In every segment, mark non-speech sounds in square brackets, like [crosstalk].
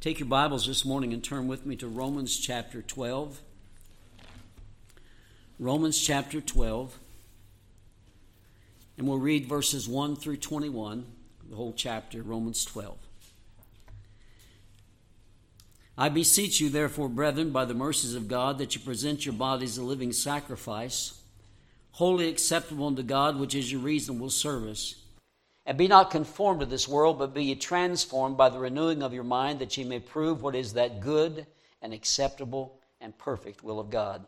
Take your Bibles this morning and turn with me to Romans chapter 12. Romans chapter 12. And we'll read verses 1 through 21, the whole chapter, Romans 12. I beseech you, therefore, brethren, by the mercies of God, that you present your bodies a living sacrifice, wholly acceptable unto God, which is your reasonable service. And be not conformed to this world, but be ye transformed by the renewing of your mind, that ye may prove what is that good and acceptable and perfect will of God.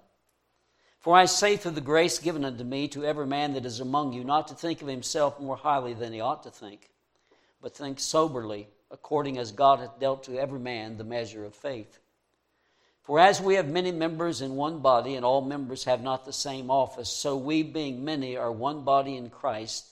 For I say through the grace given unto me to every man that is among you, not to think of himself more highly than he ought to think, but think soberly, according as God hath dealt to every man the measure of faith. For as we have many members in one body, and all members have not the same office, so we, being many, are one body in Christ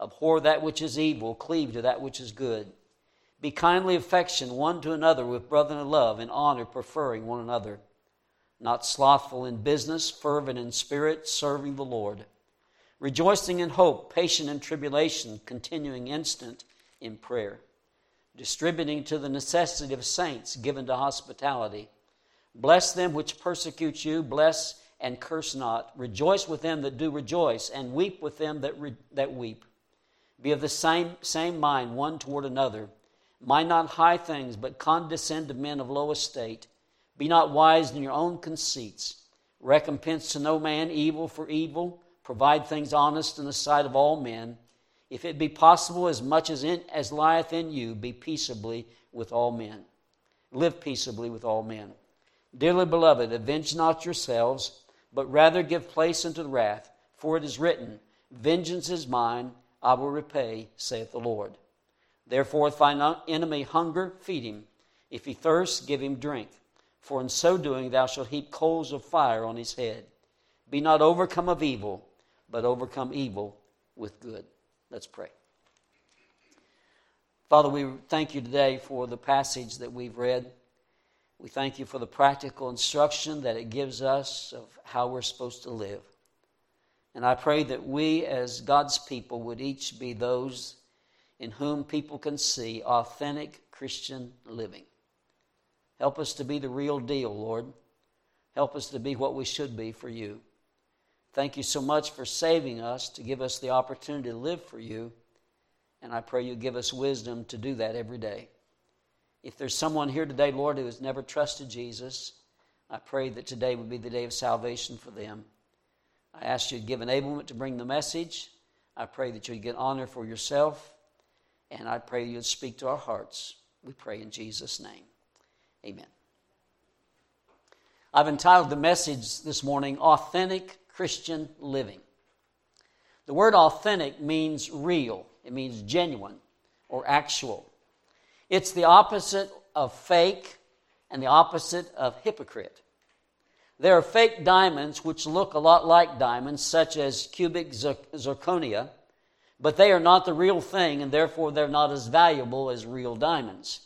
Abhor that which is evil, cleave to that which is good. Be kindly affection one to another with brotherly love and honor, preferring one another. Not slothful in business, fervent in spirit, serving the Lord. Rejoicing in hope, patient in tribulation, continuing instant in prayer. Distributing to the necessity of saints, given to hospitality. Bless them which persecute you, bless and curse not. Rejoice with them that do rejoice, and weep with them that, re- that weep. Be of the same, same mind one toward another. Mind not high things, but condescend to men of low estate. Be not wise in your own conceits. Recompense to no man evil for evil. Provide things honest in the sight of all men. If it be possible, as much as, in, as lieth in you, be peaceably with all men. Live peaceably with all men. Dearly beloved, avenge not yourselves, but rather give place unto the wrath. For it is written, Vengeance is mine, I will repay, saith the Lord. Therefore, if thine enemy hunger, feed him. If he thirst, give him drink. For in so doing, thou shalt heap coals of fire on his head. Be not overcome of evil, but overcome evil with good. Let's pray. Father, we thank you today for the passage that we've read. We thank you for the practical instruction that it gives us of how we're supposed to live. And I pray that we, as God's people, would each be those in whom people can see authentic Christian living. Help us to be the real deal, Lord. Help us to be what we should be for you. Thank you so much for saving us to give us the opportunity to live for you. And I pray you give us wisdom to do that every day. If there's someone here today, Lord, who has never trusted Jesus, I pray that today would be the day of salvation for them. I ask you to give enablement to bring the message. I pray that you'd get honor for yourself. And I pray you'd speak to our hearts. We pray in Jesus' name. Amen. I've entitled the message this morning, Authentic Christian Living. The word authentic means real, it means genuine or actual. It's the opposite of fake and the opposite of hypocrite. There are fake diamonds which look a lot like diamonds, such as cubic zirconia, but they are not the real thing, and therefore they're not as valuable as real diamonds.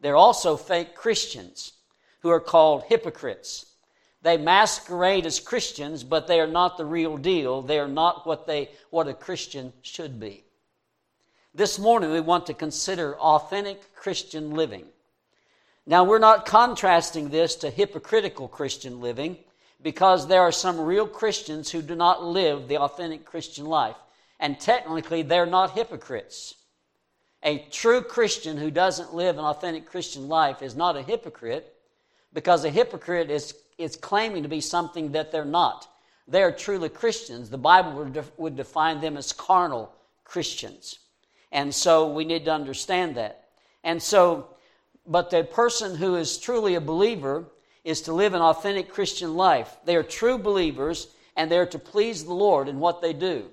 They're also fake Christians who are called hypocrites. They masquerade as Christians, but they are not the real deal. They are not what, they, what a Christian should be. This morning, we want to consider authentic Christian living. Now, we're not contrasting this to hypocritical Christian living because there are some real Christians who do not live the authentic Christian life. And technically, they're not hypocrites. A true Christian who doesn't live an authentic Christian life is not a hypocrite because a hypocrite is, is claiming to be something that they're not. They are truly Christians. The Bible would, de- would define them as carnal Christians. And so we need to understand that. And so but the person who is truly a believer is to live an authentic Christian life. They are true believers and they're to please the Lord in what they do.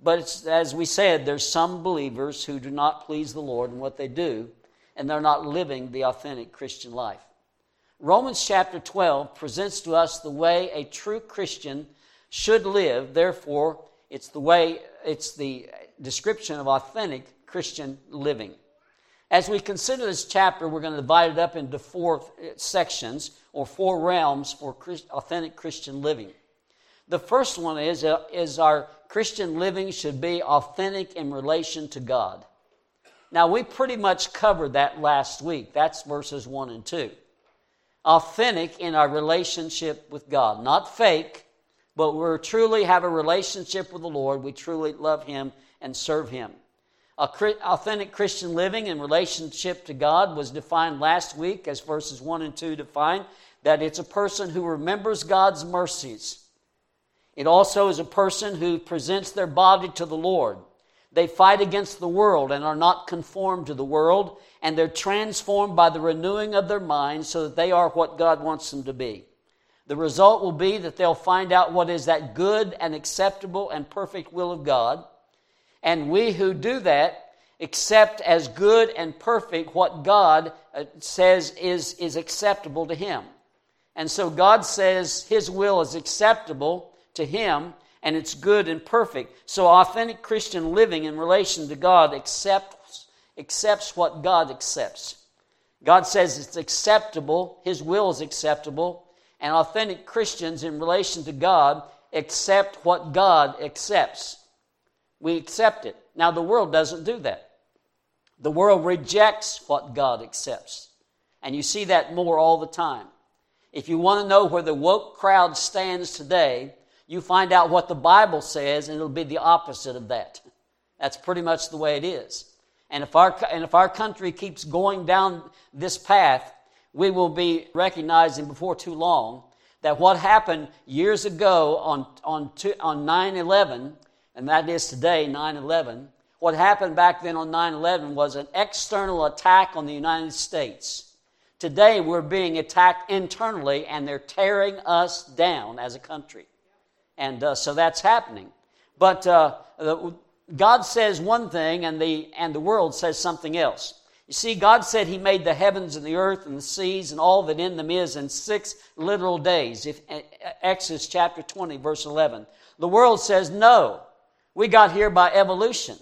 But as we said, there's some believers who do not please the Lord in what they do, and they're not living the authentic Christian life. Romans chapter 12 presents to us the way a true Christian should live. Therefore, it's the way, it's the description of authentic Christian living. As we consider this chapter, we're going to divide it up into four sections or four realms for authentic Christian living. The first one is, uh, is our Christian living should be authentic in relation to God. Now, we pretty much covered that last week. That's verses 1 and 2. Authentic in our relationship with God. Not fake, but we truly have a relationship with the Lord. We truly love Him and serve Him. Authentic Christian living in relationship to God was defined last week as verses 1 and 2 define that it's a person who remembers God's mercies. It also is a person who presents their body to the Lord. They fight against the world and are not conformed to the world, and they're transformed by the renewing of their minds so that they are what God wants them to be. The result will be that they'll find out what is that good and acceptable and perfect will of God and we who do that accept as good and perfect what God uh, says is, is acceptable to Him. And so God says His will is acceptable to Him and it's good and perfect. So authentic Christian living in relation to God accepts, accepts what God accepts. God says it's acceptable, His will is acceptable, and authentic Christians in relation to God accept what God accepts. We accept it. Now, the world doesn't do that. The world rejects what God accepts. And you see that more all the time. If you want to know where the woke crowd stands today, you find out what the Bible says, and it'll be the opposite of that. That's pretty much the way it is. And if our, and if our country keeps going down this path, we will be recognizing before too long that what happened years ago on, on, on 9 11 and that is today, 9 11. What happened back then on 9 11 was an external attack on the United States. Today, we're being attacked internally, and they're tearing us down as a country. And uh, so that's happening. But uh, God says one thing, and the, and the world says something else. You see, God said He made the heavens and the earth and the seas and all that in them is in six literal days. If, Exodus chapter 20, verse 11. The world says no. We got here by evolution.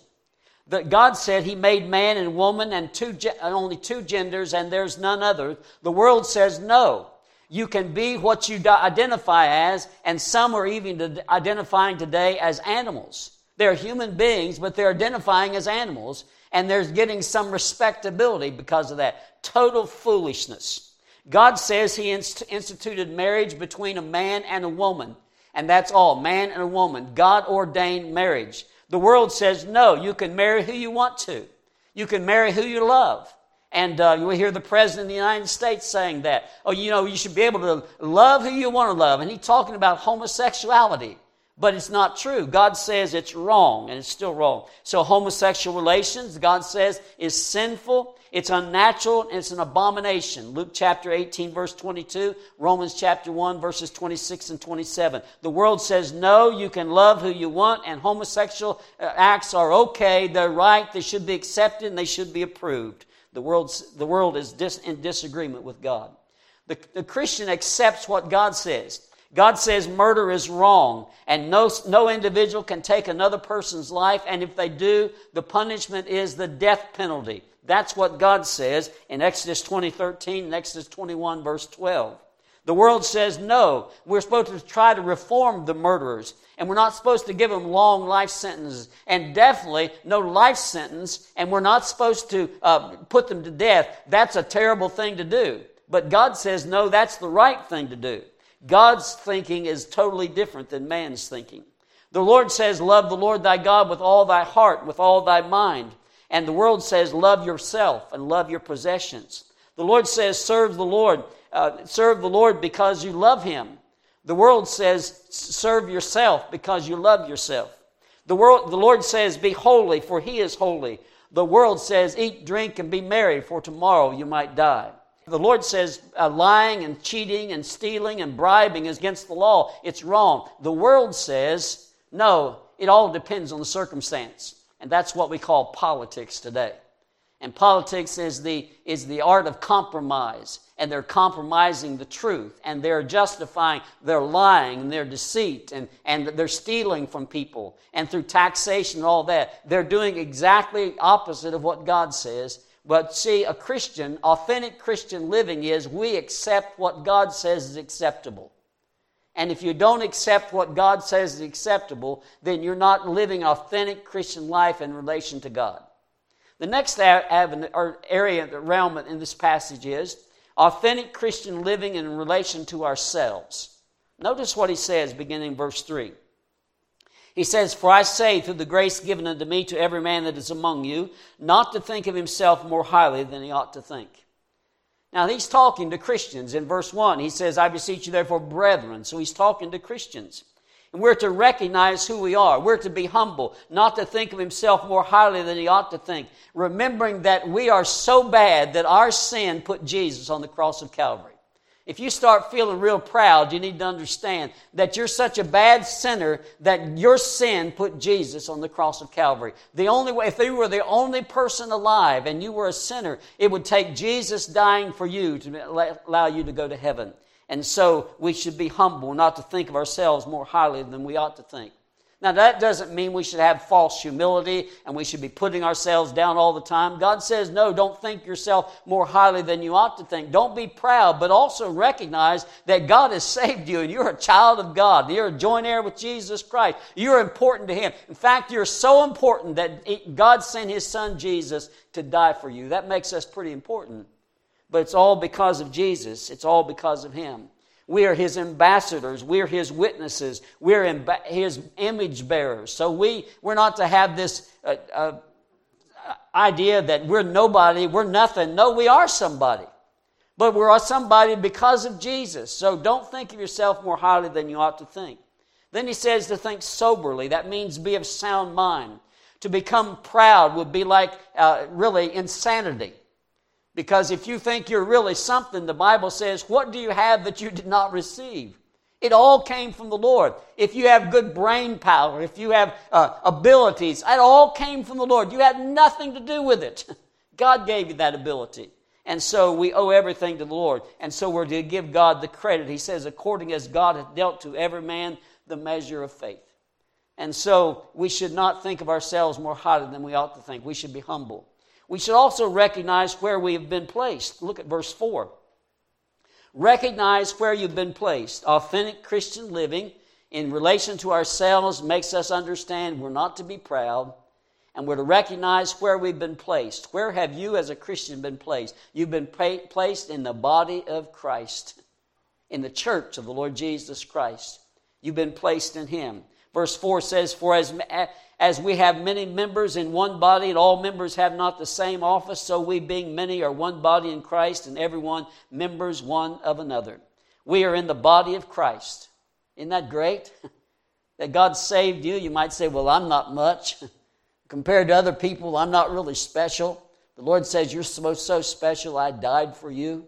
That God said He made man and woman and two, only two genders, and there's none other. The world says no. You can be what you identify as, and some are even identifying today as animals. They're human beings, but they're identifying as animals, and they're getting some respectability because of that. Total foolishness. God says He instituted marriage between a man and a woman. And that's all man and a woman, God ordained marriage. The world says, no, you can marry who you want to. You can marry who you love. And uh, we hear the President of the United States saying that. Oh, you know, you should be able to love who you want to love. And he's talking about homosexuality. But it's not true. God says it's wrong, and it's still wrong. So, homosexual relations, God says, is sinful, it's unnatural, and it's an abomination. Luke chapter 18, verse 22, Romans chapter 1, verses 26 and 27. The world says, no, you can love who you want, and homosexual uh, acts are okay, they're right, they should be accepted, and they should be approved. The, world's, the world is dis, in disagreement with God. The, the Christian accepts what God says. God says murder is wrong, and no, no individual can take another person's life, and if they do, the punishment is the death penalty. That's what God says in Exodus 20, 13 and Exodus 21, verse 12. The world says no. We're supposed to try to reform the murderers, and we're not supposed to give them long life sentences, and definitely no life sentence, and we're not supposed to uh, put them to death. That's a terrible thing to do. But God says no, that's the right thing to do. God's thinking is totally different than man's thinking. The Lord says, Love the Lord thy God with all thy heart, with all thy mind. And the world says, Love yourself and love your possessions. The Lord says, Serve the Lord. Uh, serve the Lord because you love him. The world says, Serve yourself because you love yourself. The, world, the Lord says, Be holy, for he is holy. The world says, Eat, drink, and be merry, for tomorrow you might die. The Lord says uh, lying and cheating and stealing and bribing is against the law. It's wrong. The world says, no, it all depends on the circumstance. And that's what we call politics today. And politics is the, is the art of compromise. And they're compromising the truth. And they're justifying their lying and their deceit. And, and they're stealing from people. And through taxation and all that, they're doing exactly opposite of what God says. But see, a Christian, authentic Christian living is we accept what God says is acceptable. And if you don't accept what God says is acceptable, then you're not living authentic Christian life in relation to God. The next avenue, or area, the realm in this passage is authentic Christian living in relation to ourselves. Notice what he says beginning verse 3. He says, For I say, through the grace given unto me to every man that is among you, not to think of himself more highly than he ought to think. Now, he's talking to Christians. In verse 1, he says, I beseech you, therefore, brethren. So he's talking to Christians. And we're to recognize who we are. We're to be humble, not to think of himself more highly than he ought to think, remembering that we are so bad that our sin put Jesus on the cross of Calvary. If you start feeling real proud, you need to understand that you're such a bad sinner that your sin put Jesus on the cross of Calvary. The only way, if you were the only person alive and you were a sinner, it would take Jesus dying for you to allow you to go to heaven. And so we should be humble, not to think of ourselves more highly than we ought to think. Now, that doesn't mean we should have false humility and we should be putting ourselves down all the time. God says, no, don't think yourself more highly than you ought to think. Don't be proud, but also recognize that God has saved you and you're a child of God. You're a joint heir with Jesus Christ. You're important to Him. In fact, you're so important that God sent His Son Jesus to die for you. That makes us pretty important. But it's all because of Jesus, it's all because of Him. We are his ambassadors. We're his witnesses. We're his image bearers. So we, we're not to have this uh, uh, idea that we're nobody, we're nothing. No, we are somebody. But we're somebody because of Jesus. So don't think of yourself more highly than you ought to think. Then he says to think soberly. That means be of sound mind. To become proud would be like uh, really insanity. Because if you think you're really something, the Bible says, What do you have that you did not receive? It all came from the Lord. If you have good brain power, if you have uh, abilities, it all came from the Lord. You had nothing to do with it. [laughs] God gave you that ability. And so we owe everything to the Lord. And so we're to give God the credit. He says, according as God hath dealt to every man the measure of faith. And so we should not think of ourselves more highly than we ought to think. We should be humble. We should also recognize where we have been placed. Look at verse 4. Recognize where you've been placed. Authentic Christian living in relation to ourselves makes us understand we're not to be proud and we're to recognize where we've been placed. Where have you as a Christian been placed? You've been placed in the body of Christ, in the church of the Lord Jesus Christ. You've been placed in Him. Verse 4 says, For as, as we have many members in one body, and all members have not the same office, so we, being many, are one body in Christ, and everyone members one of another. We are in the body of Christ. Isn't that great? [laughs] that God saved you. You might say, Well, I'm not much. [laughs] Compared to other people, I'm not really special. The Lord says, You're so, so special, I died for you.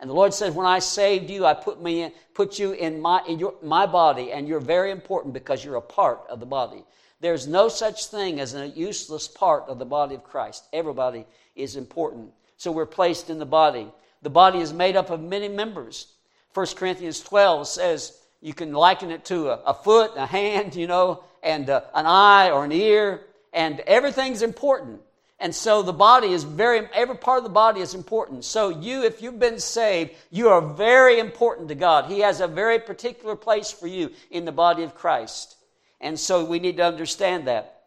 And the Lord says, When I saved you, I put, me in, put you in, my, in your, my body, and you're very important because you're a part of the body. There's no such thing as a useless part of the body of Christ. Everybody is important. So we're placed in the body. The body is made up of many members. 1 Corinthians 12 says you can liken it to a, a foot, a hand, you know, and uh, an eye or an ear, and everything's important. And so the body is very, every part of the body is important. So you, if you've been saved, you are very important to God. He has a very particular place for you in the body of Christ. And so we need to understand that.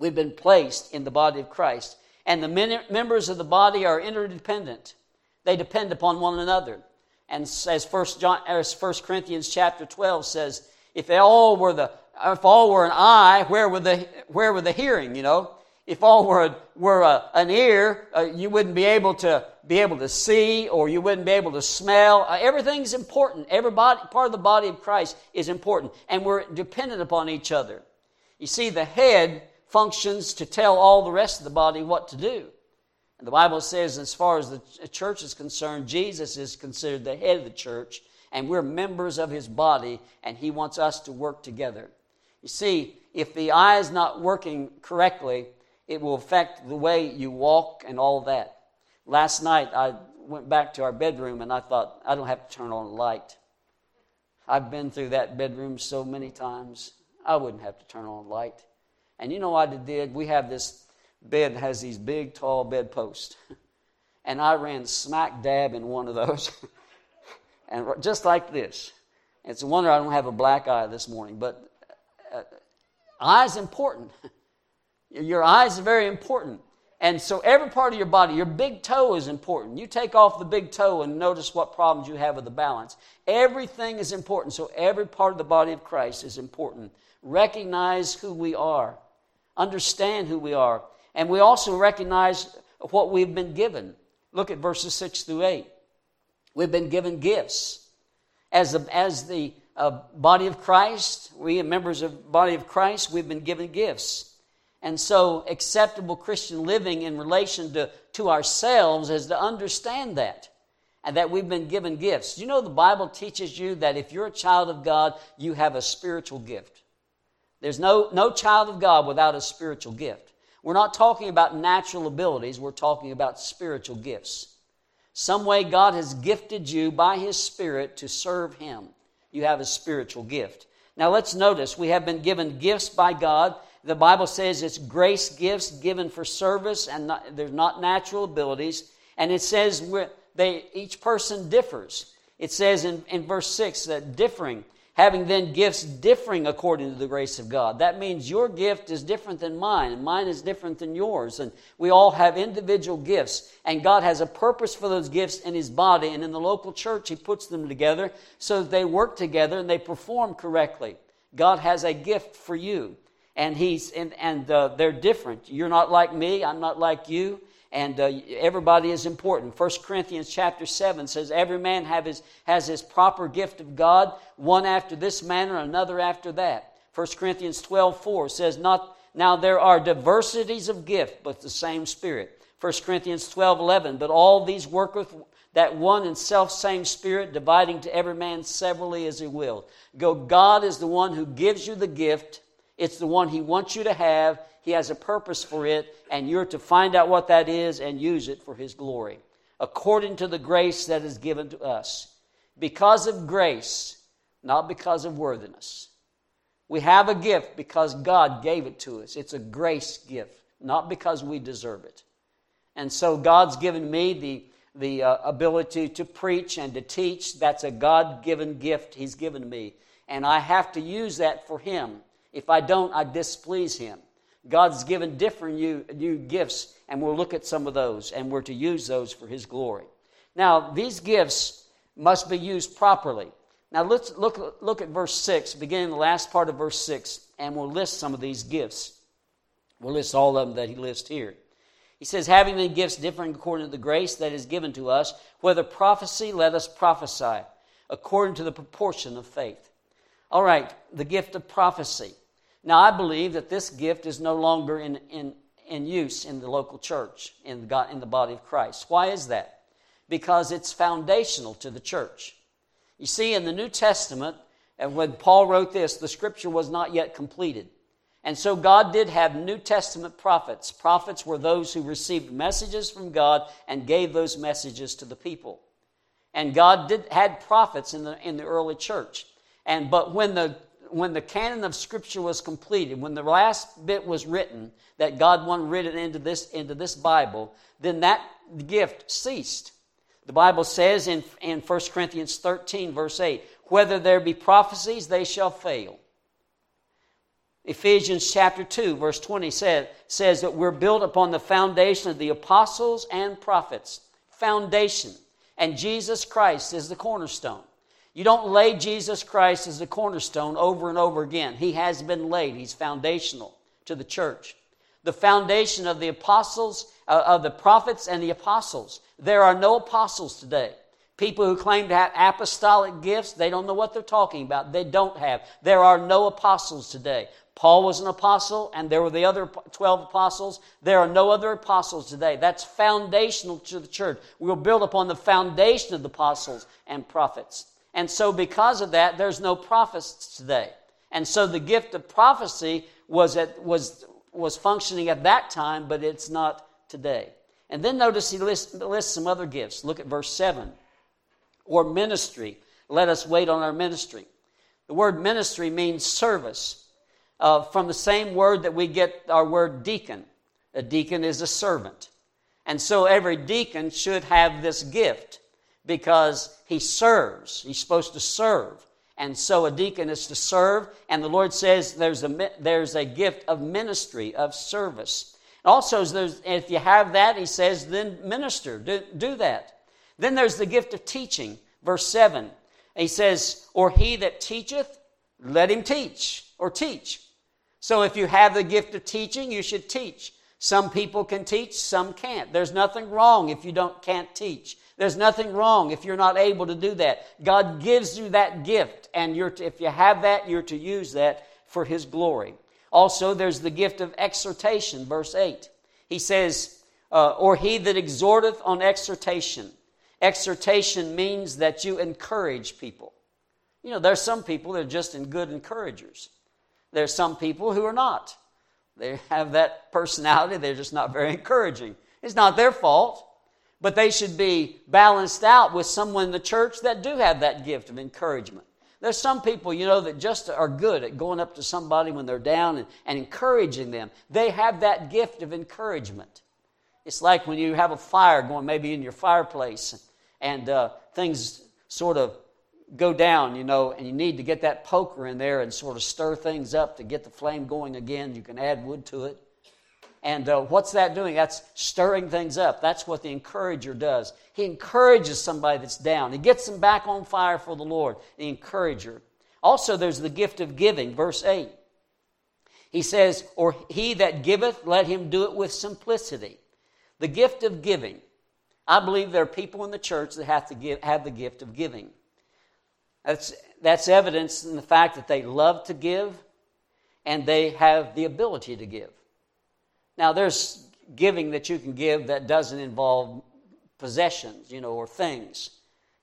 We've been placed in the body of Christ. And the members of the body are interdependent. They depend upon one another. And as First, John, as First Corinthians chapter 12 says, if all were the if all were an eye, where were the where were the hearing? You know, if all were, were a, an ear, uh, you wouldn't be able to be able to see or you wouldn't be able to smell. Uh, everything's important. Every body, part of the body of Christ is important, and we're dependent upon each other. You see, the head functions to tell all the rest of the body what to do. And the Bible says, as far as the church is concerned, Jesus is considered the head of the church, and we're members of his body, and he wants us to work together. You see, if the eye is not working correctly, It will affect the way you walk and all that. Last night, I went back to our bedroom and I thought, I don't have to turn on a light. I've been through that bedroom so many times. I wouldn't have to turn on a light. And you know what I did? We have this bed has these big, tall bedposts. [laughs] And I ran smack dab in one of those. [laughs] and just like this. It's a wonder I don't have a black eye this morning, but uh, eyes important. [laughs] your eyes are very important. And so every part of your body, your big toe is important. You take off the big toe and notice what problems you have with the balance. Everything is important. So every part of the body of Christ is important. Recognize who we are. Understand who we are. And we also recognize what we've been given. Look at verses 6 through 8. We've been given gifts. As the, as the uh, body of Christ, we members of body of Christ, we've been given gifts. And so, acceptable Christian living in relation to, to ourselves is to understand that and that we've been given gifts. You know, the Bible teaches you that if you're a child of God, you have a spiritual gift. There's no, no child of God without a spiritual gift. We're not talking about natural abilities, we're talking about spiritual gifts. Some way God has gifted you by His Spirit to serve Him. You have a spiritual gift. Now let's notice we have been given gifts by God the Bible says it's grace gifts given for service, and not, they're not natural abilities. And it says they, each person differs. It says in, in verse 6 that differing, having then gifts differing according to the grace of God. That means your gift is different than mine, and mine is different than yours. And we all have individual gifts, and God has a purpose for those gifts in His body. And in the local church, He puts them together so that they work together and they perform correctly. God has a gift for you and he's and, and uh, they're different. You're not like me i'm not like you. And uh, everybody is important. 1 corinthians chapter 7 says every man have his, has his proper gift of god one after this manner another after that. 1 corinthians 12 4 says not now there are diversities of gift but the same spirit. 1 corinthians 12 11 but all these work with that one and self same spirit dividing to every man severally as he will go god is the one who gives you the gift it's the one He wants you to have. He has a purpose for it, and you're to find out what that is and use it for His glory, according to the grace that is given to us. Because of grace, not because of worthiness. We have a gift because God gave it to us. It's a grace gift, not because we deserve it. And so God's given me the, the uh, ability to preach and to teach. That's a God given gift He's given me. And I have to use that for Him. If I don't, I displease him. God's given different new, new gifts, and we'll look at some of those, and we're to use those for his glory. Now, these gifts must be used properly. Now, let's look, look at verse 6, beginning the last part of verse 6, and we'll list some of these gifts. We'll list all of them that he lists here. He says, having the gifts differing according to the grace that is given to us, whether prophecy, let us prophesy, according to the proportion of faith. All right, the gift of prophecy. Now, I believe that this gift is no longer in, in, in use in the local church, in the, God, in the body of Christ. Why is that? Because it's foundational to the church. You see, in the New Testament, and when Paul wrote this, the scripture was not yet completed. And so God did have New Testament prophets. Prophets were those who received messages from God and gave those messages to the people. And God did, had prophets in the, in the early church. And but when the when the canon of Scripture was completed, when the last bit was written, that God wanted written into this, into this Bible, then that gift ceased. The Bible says in, in 1 Corinthians 13, verse 8, whether there be prophecies, they shall fail. Ephesians chapter 2, verse 20 says, says that we're built upon the foundation of the apostles and prophets. Foundation. And Jesus Christ is the cornerstone. You don't lay Jesus Christ as the cornerstone over and over again. He has been laid, He's foundational to the church. The foundation of the apostles, uh, of the prophets and the apostles. There are no apostles today. People who claim to have apostolic gifts, they don't know what they're talking about. They don't have. There are no apostles today. Paul was an apostle, and there were the other 12 apostles. There are no other apostles today. That's foundational to the church. We'll build upon the foundation of the apostles and prophets. And so, because of that, there's no prophets today. And so, the gift of prophecy was, at, was was functioning at that time, but it's not today. And then notice he lists, lists some other gifts. Look at verse 7. Or ministry. Let us wait on our ministry. The word ministry means service. Uh, from the same word that we get our word deacon. A deacon is a servant. And so every deacon should have this gift because he serves. He's supposed to serve. And so a deacon is to serve, and the Lord says there's a, there's a gift of ministry, of service. Also, if you have that, he says, then minister, do, do that. Then there's the gift of teaching, verse 7. He says, Or he that teacheth, let him teach, or teach. So if you have the gift of teaching, you should teach. Some people can teach, some can't. There's nothing wrong if you don't can't teach. There's nothing wrong if you're not able to do that. God gives you that gift, and you're to, if you have that, you're to use that for His glory. Also, there's the gift of exhortation, verse 8. He says, uh, Or he that exhorteth on exhortation. Exhortation means that you encourage people. You know, there's some people that are just in good encouragers. There's some people who are not. They have that personality, they're just not very encouraging. It's not their fault, but they should be balanced out with someone in the church that do have that gift of encouragement. There's some people, you know, that just are good at going up to somebody when they're down and, and encouraging them. They have that gift of encouragement. It's like when you have a fire going maybe in your fireplace and uh, things sort of go down, you know, and you need to get that poker in there and sort of stir things up to get the flame going again. You can add wood to it. And uh, what's that doing? That's stirring things up. That's what the encourager does. He encourages somebody that's down. He gets them back on fire for the Lord, the encourager. Also, there's the gift of giving, verse 8. He says, Or he that giveth, let him do it with simplicity. The gift of giving. I believe there are people in the church that have to give, have the gift of giving. That's, that's evidence in the fact that they love to give and they have the ability to give. Now, there's giving that you can give that doesn't involve possessions, you know, or things.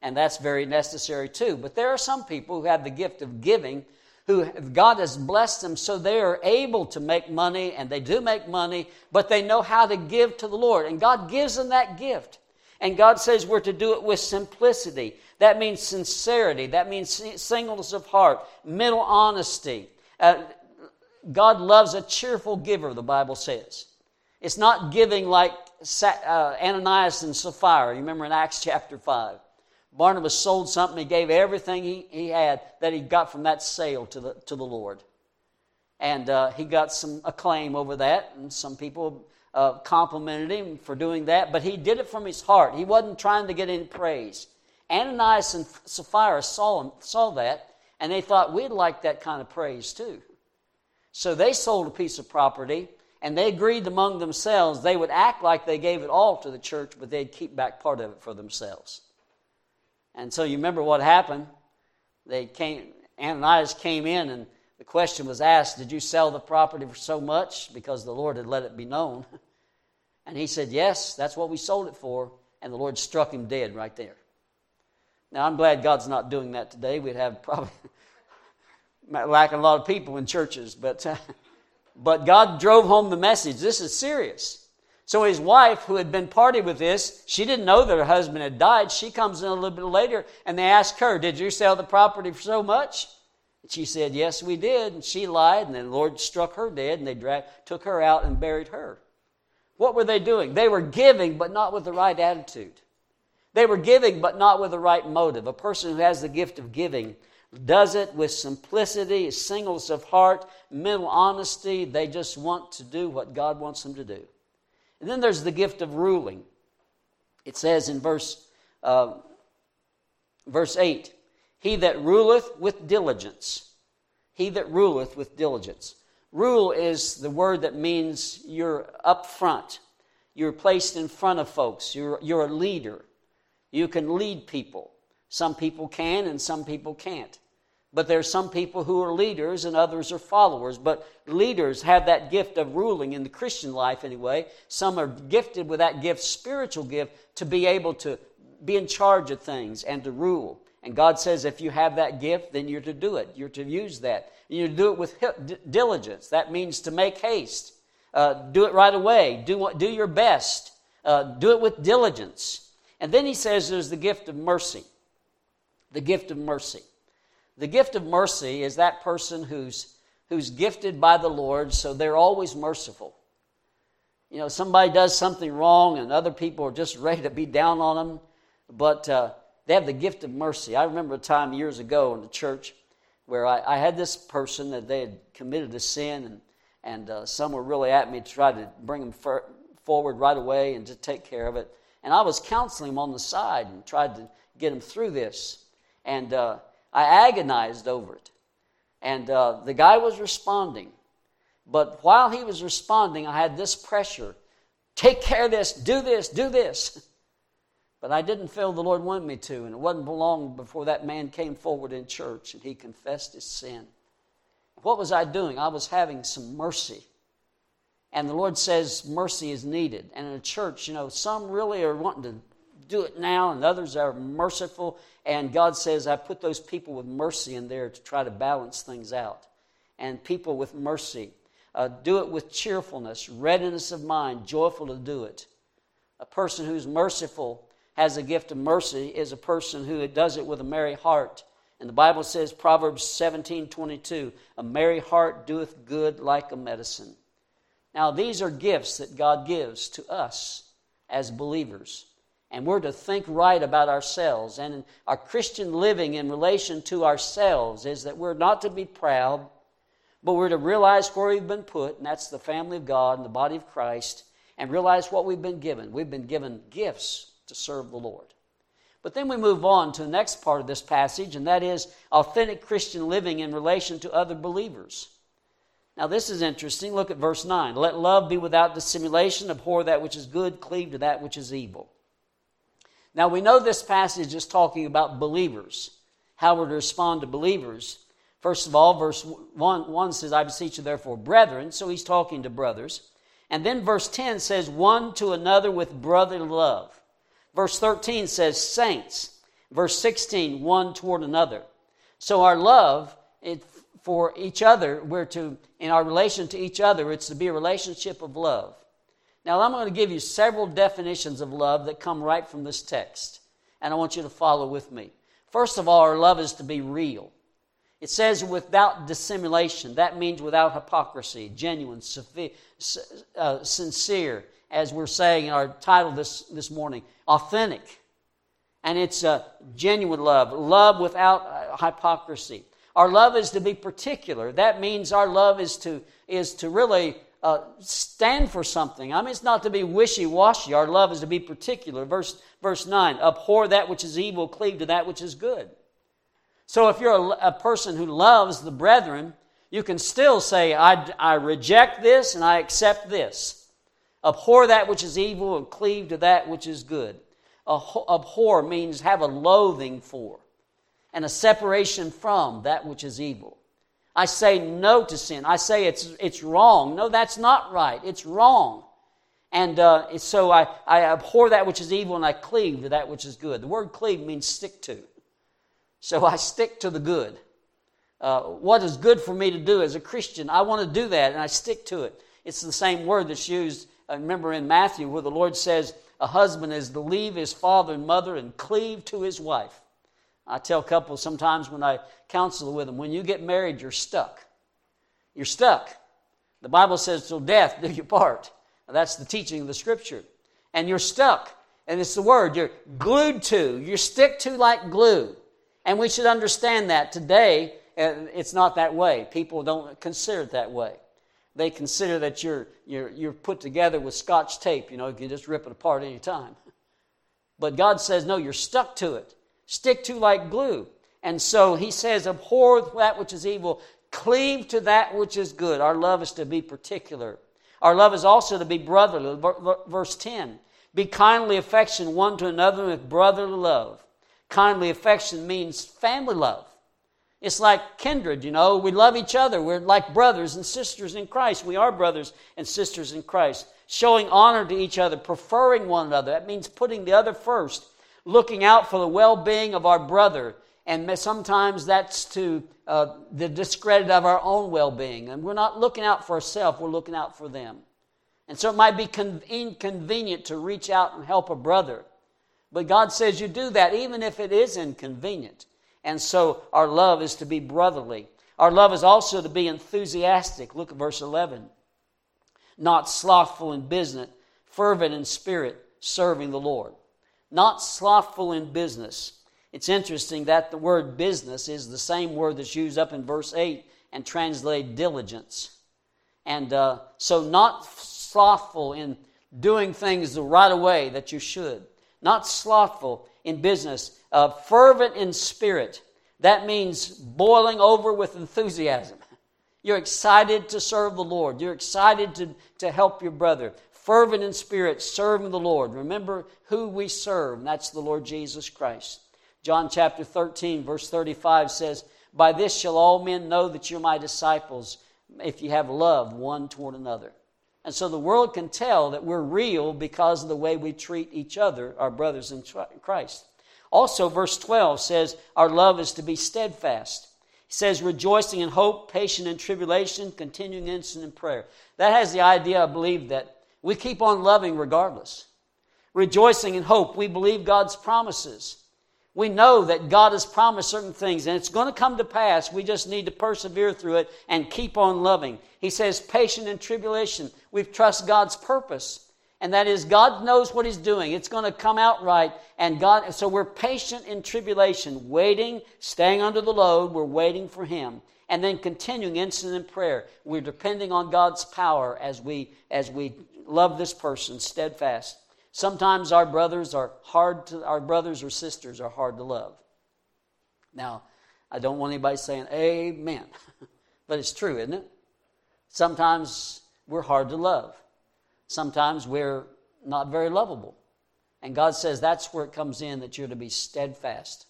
And that's very necessary too. But there are some people who have the gift of giving who God has blessed them so they are able to make money and they do make money, but they know how to give to the Lord. And God gives them that gift. And God says we're to do it with simplicity. That means sincerity. That means singleness of heart, mental honesty. Uh, God loves a cheerful giver, the Bible says. It's not giving like uh, Ananias and Sapphira. You remember in Acts chapter 5. Barnabas sold something, he gave everything he, he had that he got from that sale to the, to the Lord. And uh, he got some acclaim over that, and some people uh, complimented him for doing that, but he did it from his heart. He wasn't trying to get any praise. Ananias and Sapphira saw, saw that, and they thought, we'd like that kind of praise too. So they sold a piece of property, and they agreed among themselves they would act like they gave it all to the church, but they'd keep back part of it for themselves. And so you remember what happened? They came, Ananias came in, and the question was asked, Did you sell the property for so much? Because the Lord had let it be known. [laughs] And he said, Yes, that's what we sold it for. And the Lord struck him dead right there. Now, I'm glad God's not doing that today. We'd have probably [laughs] lacking a lot of people in churches, but, uh, [laughs] but God drove home the message. This is serious. So his wife, who had been party with this, she didn't know that her husband had died. She comes in a little bit later, and they ask her, "Did you sell the property for so much?" And she said, "Yes, we did." And she lied, and then the Lord struck her dead, and they dragged, took her out and buried her. What were they doing? They were giving, but not with the right attitude. They were giving, but not with the right motive. A person who has the gift of giving does it with simplicity, singleness of heart, mental honesty. They just want to do what God wants them to do. And then there's the gift of ruling. It says in verse, uh, verse 8 He that ruleth with diligence. He that ruleth with diligence. Rule is the word that means you're up front. You're placed in front of folks. You're, you're a leader. You can lead people. Some people can and some people can't. But there are some people who are leaders and others are followers. But leaders have that gift of ruling in the Christian life anyway. Some are gifted with that gift, spiritual gift, to be able to be in charge of things and to rule. And God says if you have that gift, then you're to do it. You're to use that. You do it with diligence. That means to make haste. uh, do it right away. Do, do your best. Uh, do it with diligence. And then he says there's the gift of mercy. The gift of mercy. The gift of mercy is that person who's, who's gifted by the Lord, so they're always merciful. You know, somebody does something wrong and other people are just [laughs] ready to be down on them, but uh, they have the gift of mercy. I remember a time years ago in the church where I, I had this person that they had committed a sin and, and uh, some were really at me to try to bring them for, forward right away and to take care of it. And I was counseling him on the side and tried to get him through this. And uh, I agonized over it. And uh, the guy was responding. But while he was responding, I had this pressure take care of this, do this, do this. But I didn't feel the Lord wanted me to. And it wasn't long before that man came forward in church and he confessed his sin. What was I doing? I was having some mercy. And the Lord says mercy is needed. And in a church, you know, some really are wanting to do it now, and others are merciful. And God says, I put those people with mercy in there to try to balance things out. And people with mercy. Uh, do it with cheerfulness, readiness of mind, joyful to do it. A person who's merciful has a gift of mercy is a person who does it with a merry heart. And the Bible says, Proverbs 17 22, a merry heart doeth good like a medicine. Now, these are gifts that God gives to us as believers. And we're to think right about ourselves. And our Christian living in relation to ourselves is that we're not to be proud, but we're to realize where we've been put, and that's the family of God and the body of Christ, and realize what we've been given. We've been given gifts to serve the Lord. But then we move on to the next part of this passage, and that is authentic Christian living in relation to other believers. Now, this is interesting. Look at verse 9. Let love be without dissimulation, abhor that which is good, cleave to that which is evil. Now, we know this passage is talking about believers, how we're to respond to believers. First of all, verse 1, 1 says, I beseech you, therefore, brethren. So he's talking to brothers. And then verse 10 says, one to another with brotherly love. Verse 13 says, saints. Verse 16, one toward another. So our love it, for each other, we're to, in our relation to each other, it's to be a relationship of love. Now, I'm going to give you several definitions of love that come right from this text, and I want you to follow with me. First of all, our love is to be real. It says without dissimulation. That means without hypocrisy, genuine, uh, sincere, as we're saying in our title this, this morning, authentic. And it's a genuine love, love without uh, hypocrisy. Our love is to be particular. That means our love is to, is to really uh, stand for something. I mean, it's not to be wishy washy. Our love is to be particular. Verse, verse 9 Abhor that which is evil, cleave to that which is good. So if you're a, a person who loves the brethren, you can still say, I, I reject this and I accept this. Abhor that which is evil and cleave to that which is good. Abhor means have a loathing for and a separation from that which is evil. I say no to sin. I say it's, it's wrong. No, that's not right. It's wrong. And uh, so I, I abhor that which is evil and I cleave to that which is good. The word cleave means stick to. So I stick to the good. Uh, what is good for me to do as a Christian, I want to do that and I stick to it. It's the same word that's used, uh, remember in Matthew, where the Lord says, A husband is to leave his father and mother and cleave to his wife. I tell couples sometimes when I counsel with them, when you get married, you're stuck. You're stuck. The Bible says, till death do you part. Now, that's the teaching of the Scripture. And you're stuck. And it's the word you're glued to. You stick to like glue. And we should understand that today, it's not that way. People don't consider it that way. They consider that you're, you're, you're put together with scotch tape. You know, you can just rip it apart anytime. But God says, no, you're stuck to it stick to like glue. And so he says, abhor that which is evil, cleave to that which is good. Our love is to be particular. Our love is also to be brotherly. Verse 10 Be kindly affection one to another with brotherly love. Kindly affection means family love. It's like kindred, you know. We love each other. We're like brothers and sisters in Christ. We are brothers and sisters in Christ. Showing honor to each other, preferring one another. That means putting the other first looking out for the well being of our brother. And sometimes that's to uh, the discredit of our own well being. And we're not looking out for ourselves, we're looking out for them. And so it might be con- inconvenient to reach out and help a brother. But God says you do that even if it is inconvenient. And so our love is to be brotherly. Our love is also to be enthusiastic. Look at verse 11. Not slothful in business, fervent in spirit, serving the Lord. Not slothful in business. It's interesting that the word business is the same word that's used up in verse 8 and translated diligence. And uh, so, not slothful in doing things the right way that you should, not slothful in business, uh, fervent in spirit. That means boiling over with enthusiasm. You're excited to serve the Lord. You're excited to, to help your brother. Fervent in spirit, serving the Lord. Remember who we serve, and that's the Lord Jesus Christ. John chapter 13, verse 35 says, By this shall all men know that you're my disciples, if you have love one toward another. And so the world can tell that we're real because of the way we treat each other, our brothers in Christ. Also, verse 12 says, Our love is to be steadfast. He says, rejoicing in hope, patient in tribulation, continuing instant in prayer. That has the idea, I believe, that we keep on loving regardless. Rejoicing in hope, we believe God's promises. We know that God has promised certain things and it's going to come to pass. We just need to persevere through it and keep on loving. He says, patient in tribulation. We trust God's purpose. And that is, God knows what He's doing. It's going to come out right. And God, so we're patient in tribulation, waiting, staying under the load. We're waiting for Him. And then continuing instant in prayer. We're depending on God's power as we, as we love this person steadfast. Sometimes our brothers are hard to, our brothers or sisters are hard to love. Now, I don't want anybody saying amen, [laughs] but it's true, isn't it? Sometimes we're hard to love. Sometimes we're not very lovable. And God says that's where it comes in that you're to be steadfast.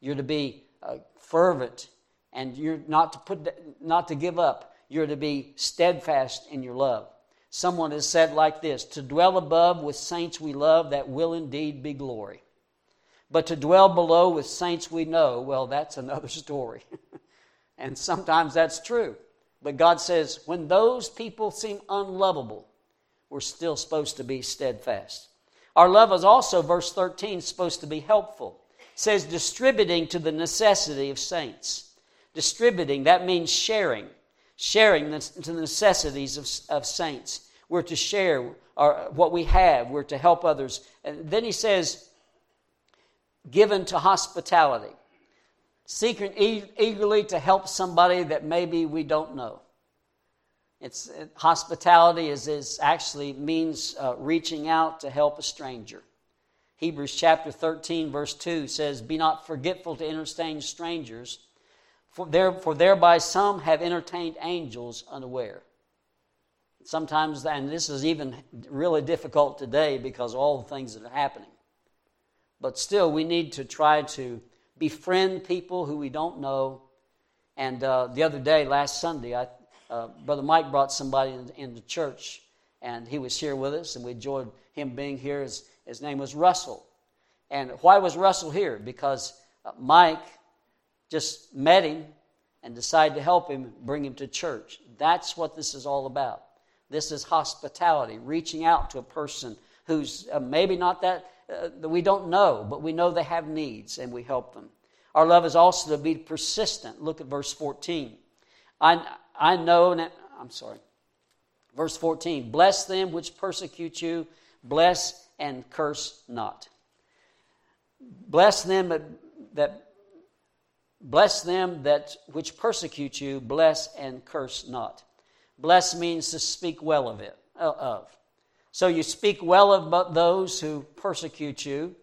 You're to be uh, fervent and you're not to put not to give up. You're to be steadfast in your love. Someone has said like this To dwell above with saints we love, that will indeed be glory. But to dwell below with saints we know, well, that's another [laughs] story. and sometimes that's true. But God says, when those people seem unlovable, we're still supposed to be steadfast. Our love is also, verse 13, supposed to be helpful. It says, distributing to the necessity of saints. Distributing, that means sharing sharing the, to the necessities of, of saints. We're to share our, what we have, we're to help others. And then he says, given to hospitality, seeking eagerly to help somebody that maybe we don't know. It's it, hospitality is, is actually means uh, reaching out to help a stranger. Hebrews chapter 13, verse 2 says, Be not forgetful to entertain strangers, for, there, for thereby some have entertained angels unaware. Sometimes, and this is even really difficult today because all the things that are happening. But still, we need to try to befriend people who we don't know. And uh, the other day, last Sunday, I, uh, Brother Mike brought somebody into in church, and he was here with us, and we enjoyed him being here. His, his name was Russell. And why was Russell here? Because uh, Mike just met him and decided to help him bring him to church. That's what this is all about. This is hospitality, reaching out to a person who's uh, maybe not that, uh, that we don't know, but we know they have needs and we help them. Our love is also to be persistent. Look at verse 14. I, I know, I'm sorry. Verse 14 Bless them which persecute you, bless and curse not. Bless them that, that Bless them that which persecute you, bless and curse not. Bless means to speak well of it uh, of. So you speak well of those who persecute you,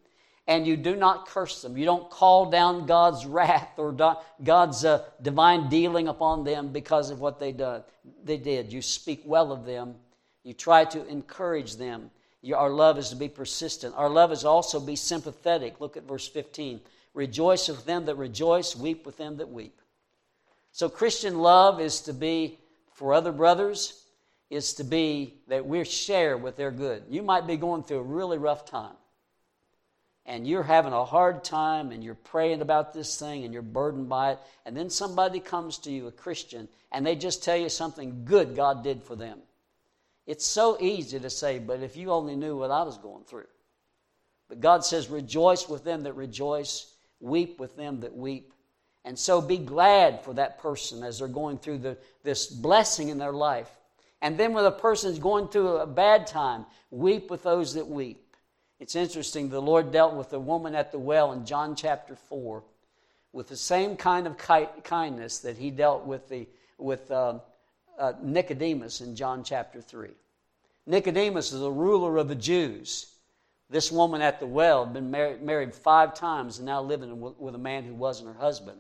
and you do not curse them. You don't call down God's wrath or God's uh, divine dealing upon them because of what they done. They did. You speak well of them. You try to encourage them. Our love is to be persistent. Our love is also be sympathetic. Look at verse 15. Rejoice with them that rejoice, weep with them that weep. So, Christian love is to be for other brothers, is to be that we share with their good. You might be going through a really rough time, and you're having a hard time, and you're praying about this thing, and you're burdened by it, and then somebody comes to you, a Christian, and they just tell you something good God did for them. It's so easy to say, but if you only knew what I was going through. But God says, rejoice with them that rejoice, weep with them that weep. And so be glad for that person as they're going through the, this blessing in their life. And then when a person's going through a bad time, weep with those that weep. It's interesting, the Lord dealt with the woman at the well in John chapter 4 with the same kind of ki- kindness that he dealt with, the, with uh, uh, Nicodemus in John chapter 3. Nicodemus is a ruler of the Jews. This woman at the well had been married, married five times and now living with a man who wasn't her husband.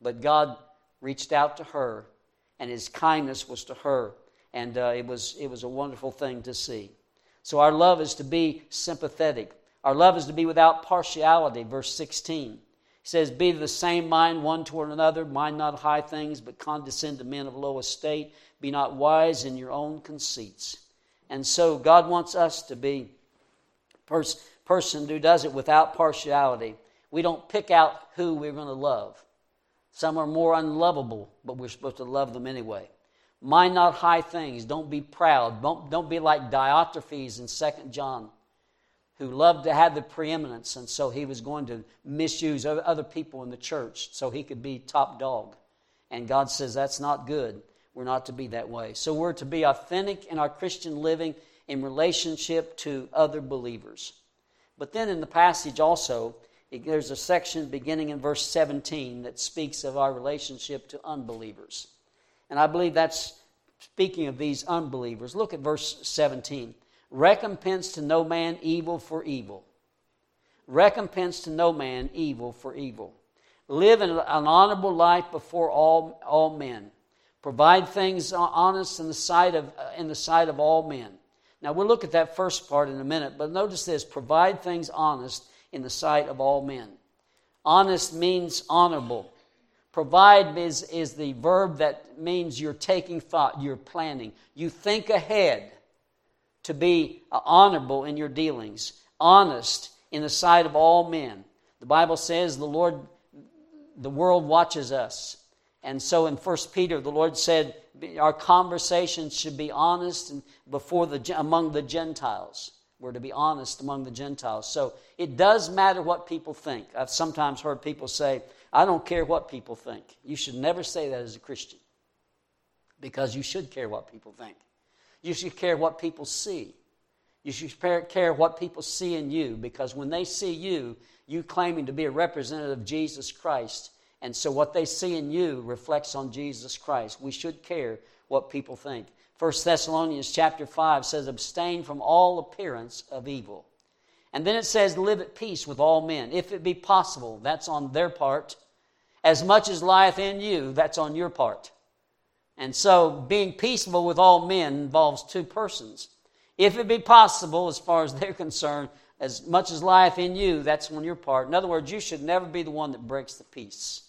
But God reached out to her, and his kindness was to her. And uh, it, was, it was a wonderful thing to see. So our love is to be sympathetic. Our love is to be without partiality, verse 16. He says, Be of the same mind one toward another, mind not high things, but condescend to men of low estate. Be not wise in your own conceits. And so God wants us to be pers- person who does it without partiality. We don't pick out who we're going to love. Some are more unlovable, but we're supposed to love them anyway. Mind not high things. Don't be proud. Don't, don't be like Diotrephes in Second John, who loved to have the preeminence, and so he was going to misuse other people in the church so he could be top dog. And God says that's not good. We're not to be that way. So we're to be authentic in our Christian living in relationship to other believers. But then in the passage also, there's a section beginning in verse 17 that speaks of our relationship to unbelievers. And I believe that's speaking of these unbelievers. Look at verse 17. Recompense to no man evil for evil. Recompense to no man evil for evil. Live an honorable life before all, all men. Provide things honest in the sight of in the sight of all men. Now we'll look at that first part in a minute, but notice this: provide things honest in the sight of all men. Honest means honorable. Provide is, is the verb that means you're taking thought, you're planning. You think ahead to be uh, honorable in your dealings, honest in the sight of all men. The Bible says the Lord, the world watches us. And so in 1 Peter, the Lord said, our conversations should be honest and before the, among the Gentiles. We're to be honest among the Gentiles. So it does matter what people think. I've sometimes heard people say, I don't care what people think. You should never say that as a Christian because you should care what people think. You should care what people see. You should care what people see in you because when they see you, you claiming to be a representative of Jesus Christ. And so what they see in you reflects on Jesus Christ. We should care what people think. 1 Thessalonians chapter 5 says, abstain from all appearance of evil. And then it says, live at peace with all men, if it be possible. That's on their part. As much as lieth in you, that's on your part. And so being peaceable with all men involves two persons. If it be possible, as far as [laughs] they're concerned, as much as lieth in you, that's on your part. In other words, you should never be the one that breaks the peace.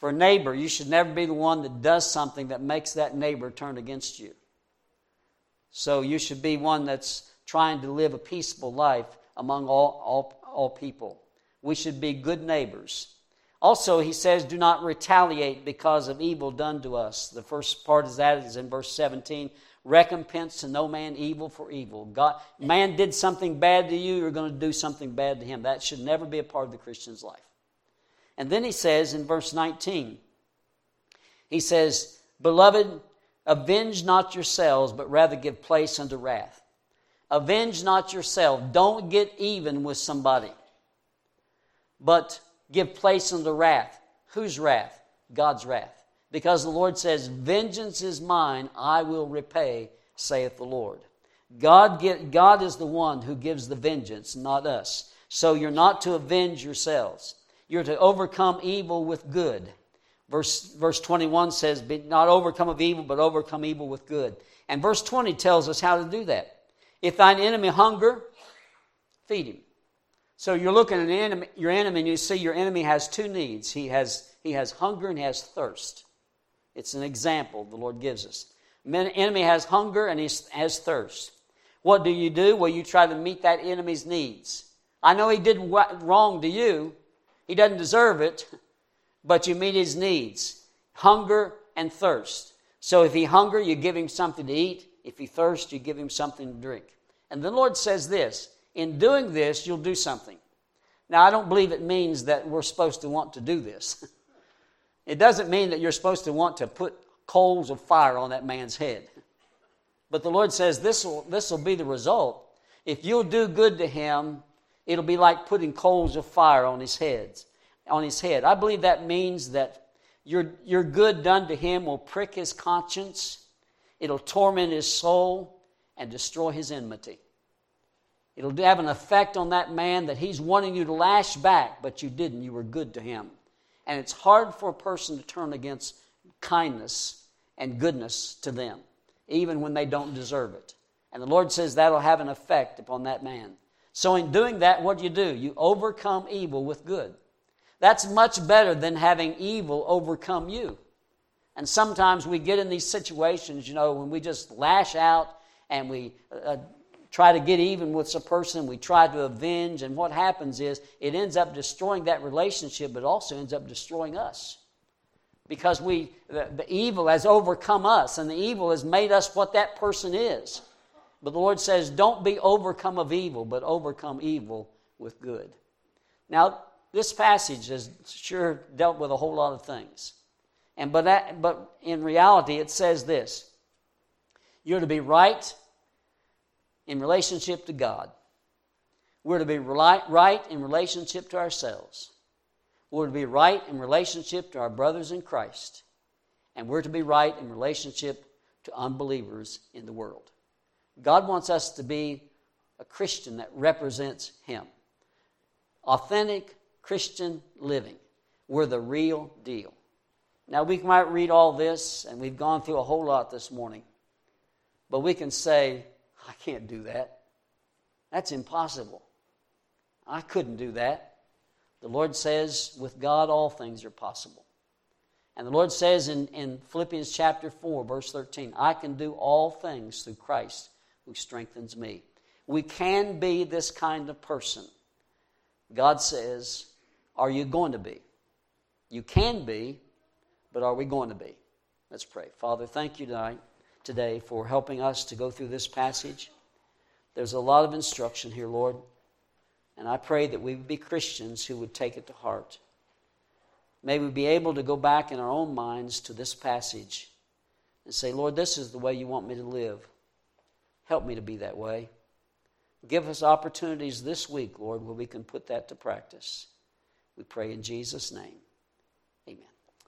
For a neighbor, you should never be the one that does something that makes that neighbor turn against you. So you should be one that's trying to live a peaceful life among all, all, all people. We should be good neighbors. Also, he says, do not retaliate because of evil done to us. The first part of that is in verse 17. Recompense to no man evil for evil. God, man did something bad to you, you're going to do something bad to him. That should never be a part of the Christian's life. And then he says in verse 19, he says, Beloved, avenge not yourselves, but rather give place unto wrath. Avenge not yourself. Don't get even with somebody, but give place unto wrath. Whose wrath? God's wrath. Because the Lord says, Vengeance is mine, I will repay, saith the Lord. God, get, God is the one who gives the vengeance, not us. So you're not to avenge yourselves. You're to overcome evil with good. Verse, verse 21 says, Be not overcome of evil, but overcome evil with good. And verse 20 tells us how to do that. If thine enemy hunger, feed him. So you're looking at enemy, your enemy and you see your enemy has two needs. He has, he has hunger and he has thirst. It's an example the Lord gives us. enemy has hunger and he has thirst. What do you do? Well, you try to meet that enemy's needs. I know he did wrong to you, he doesn't deserve it, but you meet his needs hunger and thirst. So if he hunger, you give him something to eat. If he thirst, you give him something to drink. And the Lord says this in doing this, you'll do something. Now, I don't believe it means that we're supposed to want to do this. [laughs] it doesn't mean that you're supposed to want to put coals of fire on that man's head. But the Lord says this will, this will be the result. If you'll do good to him, it'll be like putting coals of fire on his head. On his head. I believe that means that your, your good done to him will prick his conscience, it'll torment his soul, and destroy his enmity. It'll have an effect on that man that he's wanting you to lash back, but you didn't. You were good to him. And it's hard for a person to turn against kindness and goodness to them, even when they don't deserve it. And the Lord says that'll have an effect upon that man. So, in doing that, what do you do? You overcome evil with good. That's much better than having evil overcome you. And sometimes we get in these situations, you know, when we just lash out and we uh, try to get even with a person, we try to avenge, and what happens is it ends up destroying that relationship, but also ends up destroying us. Because we, the, the evil has overcome us, and the evil has made us what that person is. But the Lord says, don't be overcome of evil, but overcome evil with good. Now, this passage has sure dealt with a whole lot of things. And but, that, but in reality, it says this You're to be right in relationship to God. We're to be right in relationship to ourselves. We're to be right in relationship to our brothers in Christ. And we're to be right in relationship to unbelievers in the world. God wants us to be a Christian that represents Him. Authentic, Christian living. We're the real deal. Now, we might read all this, and we've gone through a whole lot this morning, but we can say, I can't do that. That's impossible. I couldn't do that. The Lord says, with God, all things are possible. And the Lord says in, in Philippians chapter 4, verse 13, I can do all things through Christ who strengthens me. We can be this kind of person. God says, are you going to be? You can be, but are we going to be? Let's pray. Father, thank you tonight, today for helping us to go through this passage. There's a lot of instruction here, Lord, and I pray that we would be Christians who would take it to heart. May we be able to go back in our own minds to this passage and say, Lord, this is the way you want me to live. Help me to be that way. Give us opportunities this week, Lord, where we can put that to practice. We pray in Jesus' name.